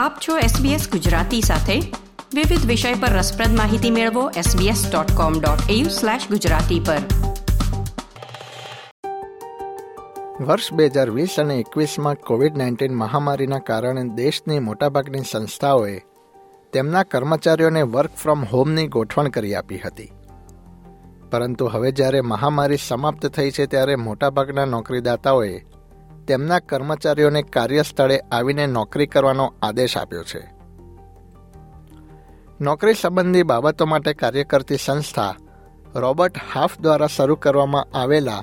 આપ છો SBS ગુજરાતી સાથે. વિવિધ વિષય પર રસપ્રદ માહિતી મેળવો sbs.com.au/gujarati પર. વર્ષ બે હજાર વીસ અને એકવીસમાં કોવિડ નાઇન્ટીન મહામારીના કારણે દેશની મોટાભાગની સંસ્થાઓએ તેમના કર્મચારીઓને વર્ક ફ્રોમ હોમની ગોઠવણ કરી આપી હતી. પરંતુ હવે જ્યારે મહામારી સમાપ્ત થઈ છે, ત્યારે મોટાભાગના નોકરીદાતાઓએ તેમના કર્મચારીઓને કાર્યસ્થળે આવીને નોકરી કરવાનો આદેશ આપ્યો છે. નોકરી સંબંધી બાબતો માટે કાર્ય કરતી સંસ્થા રોબર્ટ હાફ દ્વારા શરૂ કરવામાં આવેલા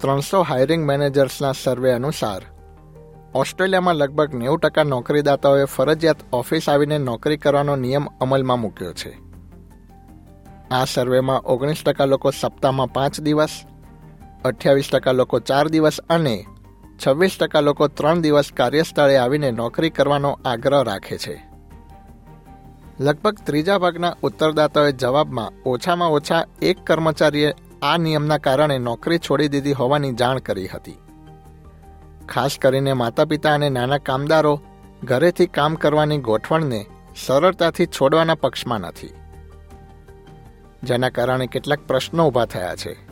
ત્રણસો હાયરિંગ મેનેજર્સના સર્વે અનુસાર, ઓસ્ટ્રેલિયામાં લગભગ નેવું ટકા નોકરીદાતાઓએ ફરજિયાત ઓફિસ આવીને નોકરી કરવાનો નિયમ અમલમાં મૂક્યો છે. આ સર્વેમાં ઓગણીસ ટકા લોકો સપ્તાહમાં પાંચ દિવસ, અઠ્યાવીસ ટકા લોકો ચાર દિવસ અને છવ્વીસ ટકા લોકો ત્રણ દિવસ કાર્યસ્થળે આવીને નોકરી કરવાનો આગ્રહ રાખે છે. લગભગ ત્રીજા ભાગના ઉત્તરદાતાઓએ જવાબમાં ઓછામાં ઓછા એક કર્મચારીએ આ નિયમના કારણે નોકરી છોડી દીધી હોવાની જાણ કરી હતી. ખાસ કરીને માતા પિતા અને નાના કામદારો ઘરેથી કામ કરવાની ગોઠવણને સરળતાથી છોડવાના પક્ષમાં નથી. જેના કારણે કેટલાક પ્રશ્નો ઊભા થયા છે.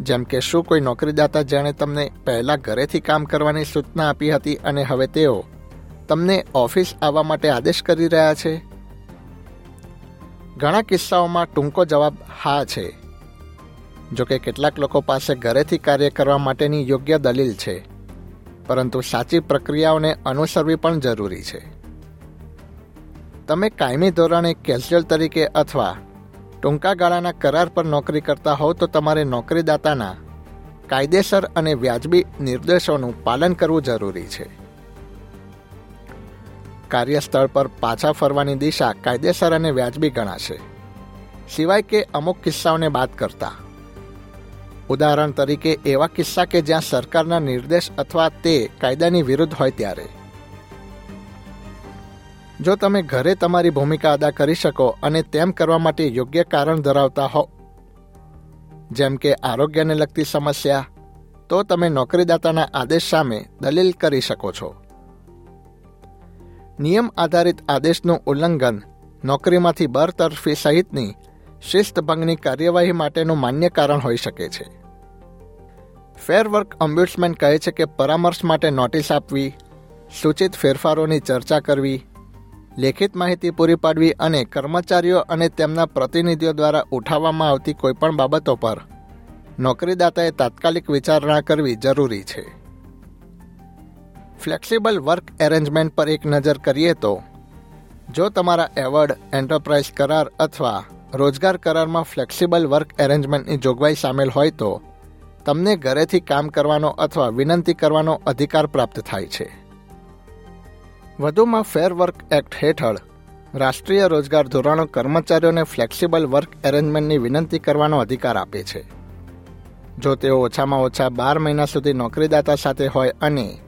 જેમ કે શું કોઈ નોકરીદાતા જેણે તમને પહેલા ઘરેથી કામ કરવાની સૂચના આપી હતી અને હવે તેઓ તમને ઓફિસ આવવા માટે આદેશ કરી રહ્યા છે? ઘણા કિસ્સાઓમાં ટૂંકો જવાબ હા છે. જોકે કેટલાક લોકો પાસે ઘરેથી કાર્ય કરવા માટેની યોગ્ય દલીલ છે, પરંતુ સાચી પ્રક્રિયાઓને અનુસરવી પણ જરૂરી છે. તમે કાયમી ધોરણે કેઝ્યુઅલ તરીકે અથવા ટૂંકા ગાળાના કરાર પર નોકરી કરતા હોવ તો તમારે નોકરીદાતાના કાયદેસર અને વ્યાજબી નિર્દેશોનું પાલન કરવું જરૂરી છે. કાર્યસ્થળ પર પાછા ફરવાની દિશા કાયદેસર અને વ્યાજબી ગણાશે. સિવાય કે અમુક કિસ્સાઓને બાદ કરતા. ઉદાહરણ તરીકે, એવા કિસ્સા કે જ્યાં સરકારના નિર્દેશ અથવા તે કાયદાની વિરુદ્ધ હોય ત્યારે. જો તમે ઘરે તમારી ભૂમિકા અદા કરી શકો અને તેમ કરવા માટે યોગ્ય કારણ ધરાવતા હો. જેમ કે આરોગ્યને લગતી સમસ્યા, તો તમે નોકરીદાતાના આદેશ સામે દલીલ કરી શકો છો. નિયમ આધારિત આદેશનું ઉલ્લંઘન, નોકરીમાંથી બરતરફી સહિતની શિસ્તભંગની કાર્યવાહી માટેનું માન્ય કારણ હોઈ શકે છે. ફેર વર્ક કહે છે કે પરામર્શ માટે નોટિસ આપવી, સૂચિત ફેરફારોની ચર્ચા કરવી લેખિત માહિતી પૂરી પાડવી અને કર્મચારીઓ અને તેમના પ્રતિનિધિઓ દ્વારા ઉઠાવવામાં આવતી કોઈપણ બાબતો પર નોકરીદાતાએ તાત્કાલિક વિચારણા કરવી જરૂરી છે. ફ્લેક્સિબલ વર્ક એરેન્જમેન્ટ પર એક નજર કરીએ તો, જો તમારા એવોર્ડ, એન્ટરપ્રાઇઝ કરાર અથવા રોજગાર કરારમાં ફ્લેક્સિબલ વર્ક એરેન્જમેન્ટની જોગવાઈ સામેલ હોય તો, તમને ઘરેથી કામ કરવાનો અથવા વિનંતી કરવાનો અધિકાર પ્રાપ્ત થાય છે. વધુમાં ફેર વર્ક એક્ટ હેઠળ રાષ્ટ્રીય રોજગાર ધોરણો કર્મચારીઓને ફ્લેક્સિબલ વર્ક એરેન્જમેન્ટની વિનંતી કરવાનો અધિકાર આપે છે. જો તેઓ ઓછામાં ઓછા બાર મહિના સુધી નોકરીદાતા સાથે હોય અને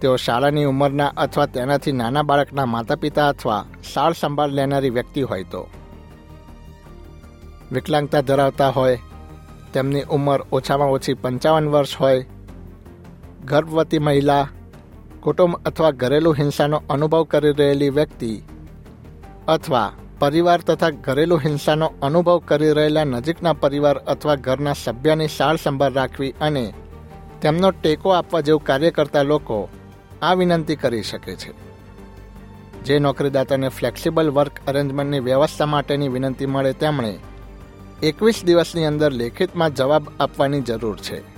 તેઓ શાળાની ઉંમરના અથવા તેનાથી નાના બાળકના માતા પિતા અથવા સાળ સંભાળ લેનારી વ્યક્તિ હોય તો. વિકલાંગતા ધરાવતા હોય, તેમની ઉંમર ઓછામાં ઓછી પંચાવન વર્ષ હોય, ગર્ભવતી મહિલા કુટુંબ અથવા ઘરેલું હિંસાનો અનુભવ કરી રહેલી વ્યક્તિ અથવા પરિવાર તથા ઘરેલુ હિંસાનો અનુભવ કરી રહેલા નજીકના પરિવાર અથવા ઘરના સભ્યની સાર સંભાળ રાખવી અને તેમનો ટેકો આપવા જેવું કાર્ય કરતા લોકો આ વિનંતી કરી શકે છે. જે નોકરીદાતાને ફ્લેક્સિબલ વર્ક અરેન્જમેન્ટની વ્યવસ્થા માટેની વિનંતી મળે તેમણે એકવીસ દિવસની અંદર લેખિતમાં જવાબ આપવાની જરૂર છે.